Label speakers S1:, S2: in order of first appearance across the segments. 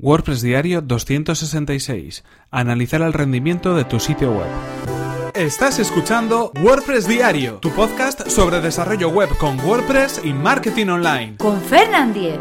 S1: WordPress Diario 266. Analizar el rendimiento de tu sitio web. Estás escuchando WordPress Diario, tu podcast sobre desarrollo web con WordPress y marketing online.
S2: Con Fernand Diez.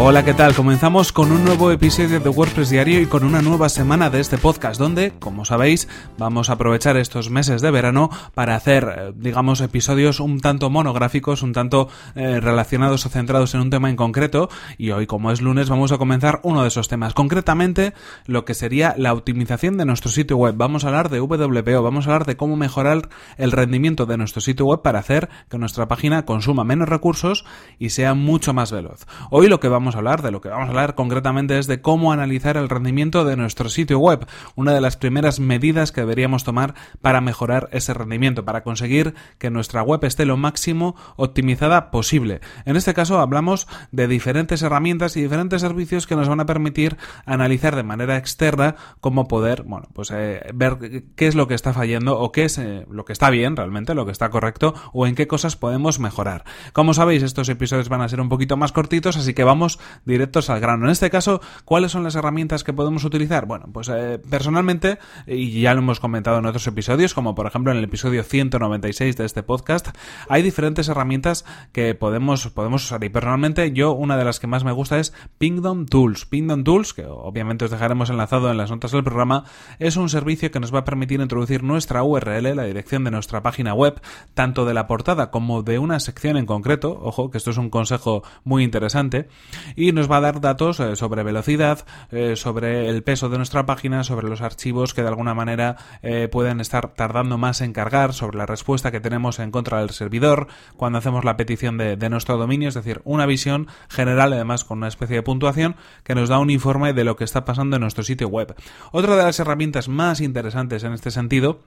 S1: Hola, ¿qué tal? Comenzamos con un nuevo episodio de WordPress Diario y con una nueva semana de este podcast donde, como sabéis, vamos a aprovechar estos meses de verano para hacer, eh, digamos, episodios un tanto monográficos, un tanto eh, relacionados o centrados en un tema en concreto y hoy, como es lunes, vamos a comenzar uno de esos temas, concretamente lo que sería la optimización de nuestro sitio web. Vamos a hablar de WPO, vamos a hablar de cómo mejorar el rendimiento de nuestro sitio web para hacer que nuestra página consuma menos recursos y sea mucho más veloz. Hoy lo que vamos a hablar, de lo que vamos a hablar concretamente es de cómo analizar el rendimiento de nuestro sitio web, una de las primeras medidas que deberíamos tomar para mejorar ese rendimiento, para conseguir que nuestra web esté lo máximo optimizada posible. En este caso hablamos de diferentes herramientas y diferentes servicios que nos van a permitir analizar de manera externa cómo poder, bueno, pues eh, ver qué es lo que está fallando o qué es eh, lo que está bien realmente, lo que está correcto o en qué cosas podemos mejorar. Como sabéis, estos episodios van a ser un poquito más cortitos, así que vamos directos al grano. En este caso, ¿cuáles son las herramientas que podemos utilizar? Bueno, pues eh, personalmente, y ya lo hemos comentado en otros episodios, como por ejemplo en el episodio 196 de este podcast, hay diferentes herramientas que podemos, podemos usar. Y personalmente, yo una de las que más me gusta es Pingdom Tools. Pingdom Tools, que obviamente os dejaremos enlazado en las notas del programa, es un servicio que nos va a permitir introducir nuestra URL, la dirección de nuestra página web, tanto de la portada como de una sección en concreto. Ojo, que esto es un consejo muy interesante y nos va a dar datos eh, sobre velocidad, eh, sobre el peso de nuestra página, sobre los archivos que de alguna manera eh, pueden estar tardando más en cargar, sobre la respuesta que tenemos en contra del servidor cuando hacemos la petición de, de nuestro dominio, es decir, una visión general además con una especie de puntuación que nos da un informe de lo que está pasando en nuestro sitio web. Otra de las herramientas más interesantes en este sentido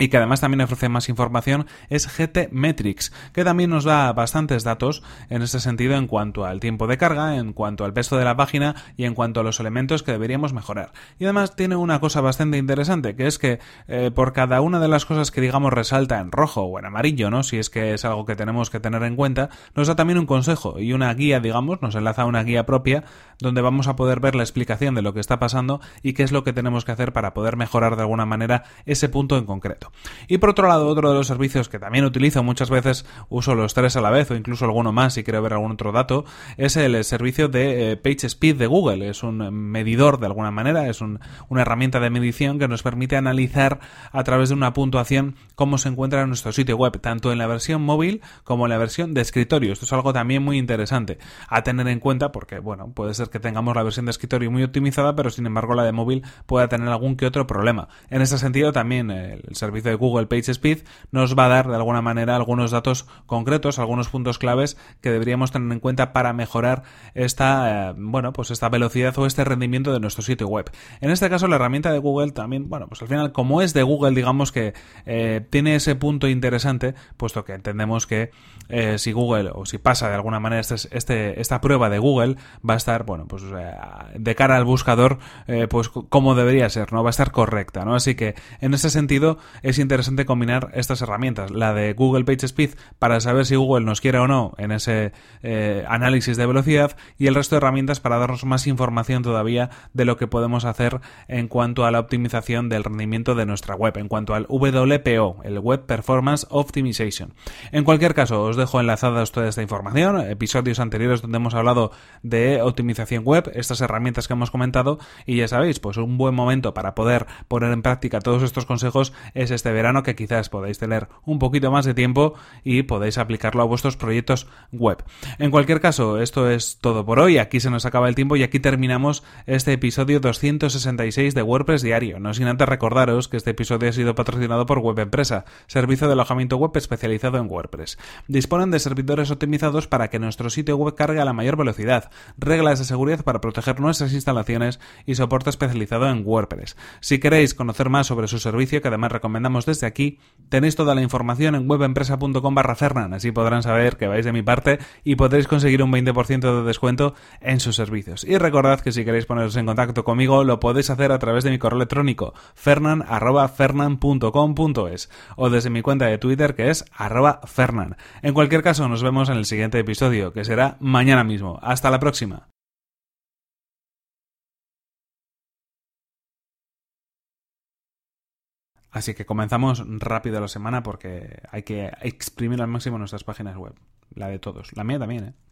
S1: y que además también ofrece más información es GT Metrics, que también nos da bastantes datos en este sentido en cuanto al tiempo de carga, en cuanto al peso de la página y en cuanto a los elementos que deberíamos mejorar. Y además tiene una cosa bastante interesante, que es que eh, por cada una de las cosas que digamos resalta en rojo o en amarillo, ¿no? Si es que es algo que tenemos que tener en cuenta, nos da también un consejo y una guía, digamos, nos enlaza a una guía propia donde vamos a poder ver la explicación de lo que está pasando y qué es lo que tenemos que hacer para poder mejorar de alguna manera ese punto en concreto. Y por otro lado, otro de los servicios que también utilizo muchas veces, uso los tres a la vez o incluso alguno más si quiero ver algún otro dato, es el servicio de eh, PageSpeed de Google. Es un medidor de alguna manera, es una herramienta de medición que nos permite analizar a través de una puntuación cómo se encuentra nuestro sitio web, tanto en la versión móvil como en la versión de escritorio. Esto es algo también muy interesante a tener en cuenta porque, bueno, puede ser que tengamos la versión de escritorio muy optimizada, pero sin embargo la de móvil pueda tener algún que otro problema. En ese sentido, también el servicio de Google PageSpeed nos va a dar de alguna manera algunos datos concretos, algunos puntos claves que deberíamos tener en cuenta para mejorar esta, eh, bueno, pues esta velocidad o este rendimiento de nuestro sitio web. En este caso, la herramienta de Google también, bueno, pues al final, como es de Google, digamos que eh, tiene ese punto interesante, puesto que entendemos que eh, si Google o si pasa de alguna manera este, este, esta prueba de Google, va a estar, bueno, pues de cara al buscador, pues como debería ser, ¿no? Va a estar correcta, ¿no? Así que en ese sentido es interesante combinar estas herramientas, la de Google PageSpeed para saber si Google nos quiere o no en ese eh, análisis de velocidad y el resto de herramientas para darnos más información todavía de lo que podemos hacer en cuanto a la optimización del rendimiento de nuestra web, en cuanto al WPO, el Web Performance Optimization. En cualquier caso, os dejo enlazada toda esta información, episodios anteriores donde hemos hablado de optimización web, estas herramientas que hemos comentado y ya sabéis, pues un buen momento para poder poner en práctica todos estos consejos es este verano que quizás podáis tener un poquito más de tiempo y podéis aplicarlo a vuestros proyectos web. En cualquier caso, esto es todo por hoy. Aquí se nos acaba el tiempo y aquí terminamos este episodio 266 de WordPress Diario. No sin antes recordaros que este episodio ha sido patrocinado por Web Empresa, servicio de alojamiento web especializado en WordPress. Disponen de servidores optimizados para que nuestro sitio web cargue a la mayor velocidad, reglas de seguridad para proteger nuestras instalaciones y soporte especializado en WordPress. Si queréis conocer más sobre su servicio, que además recomiendo recomendamos desde aquí. Tenéis toda la información en webempresa.com barra Fernan, así podrán saber que vais de mi parte y podréis conseguir un 20% de descuento en sus servicios. Y recordad que si queréis poneros en contacto conmigo lo podéis hacer a través de mi correo electrónico fernan.fernan.com.es o desde mi cuenta de Twitter que es arroba fernan. En cualquier caso, nos vemos en el siguiente episodio, que será mañana mismo. Hasta la próxima. Así que comenzamos rápido la semana porque hay que exprimir al máximo nuestras páginas web. La de todos. La mía también, ¿eh?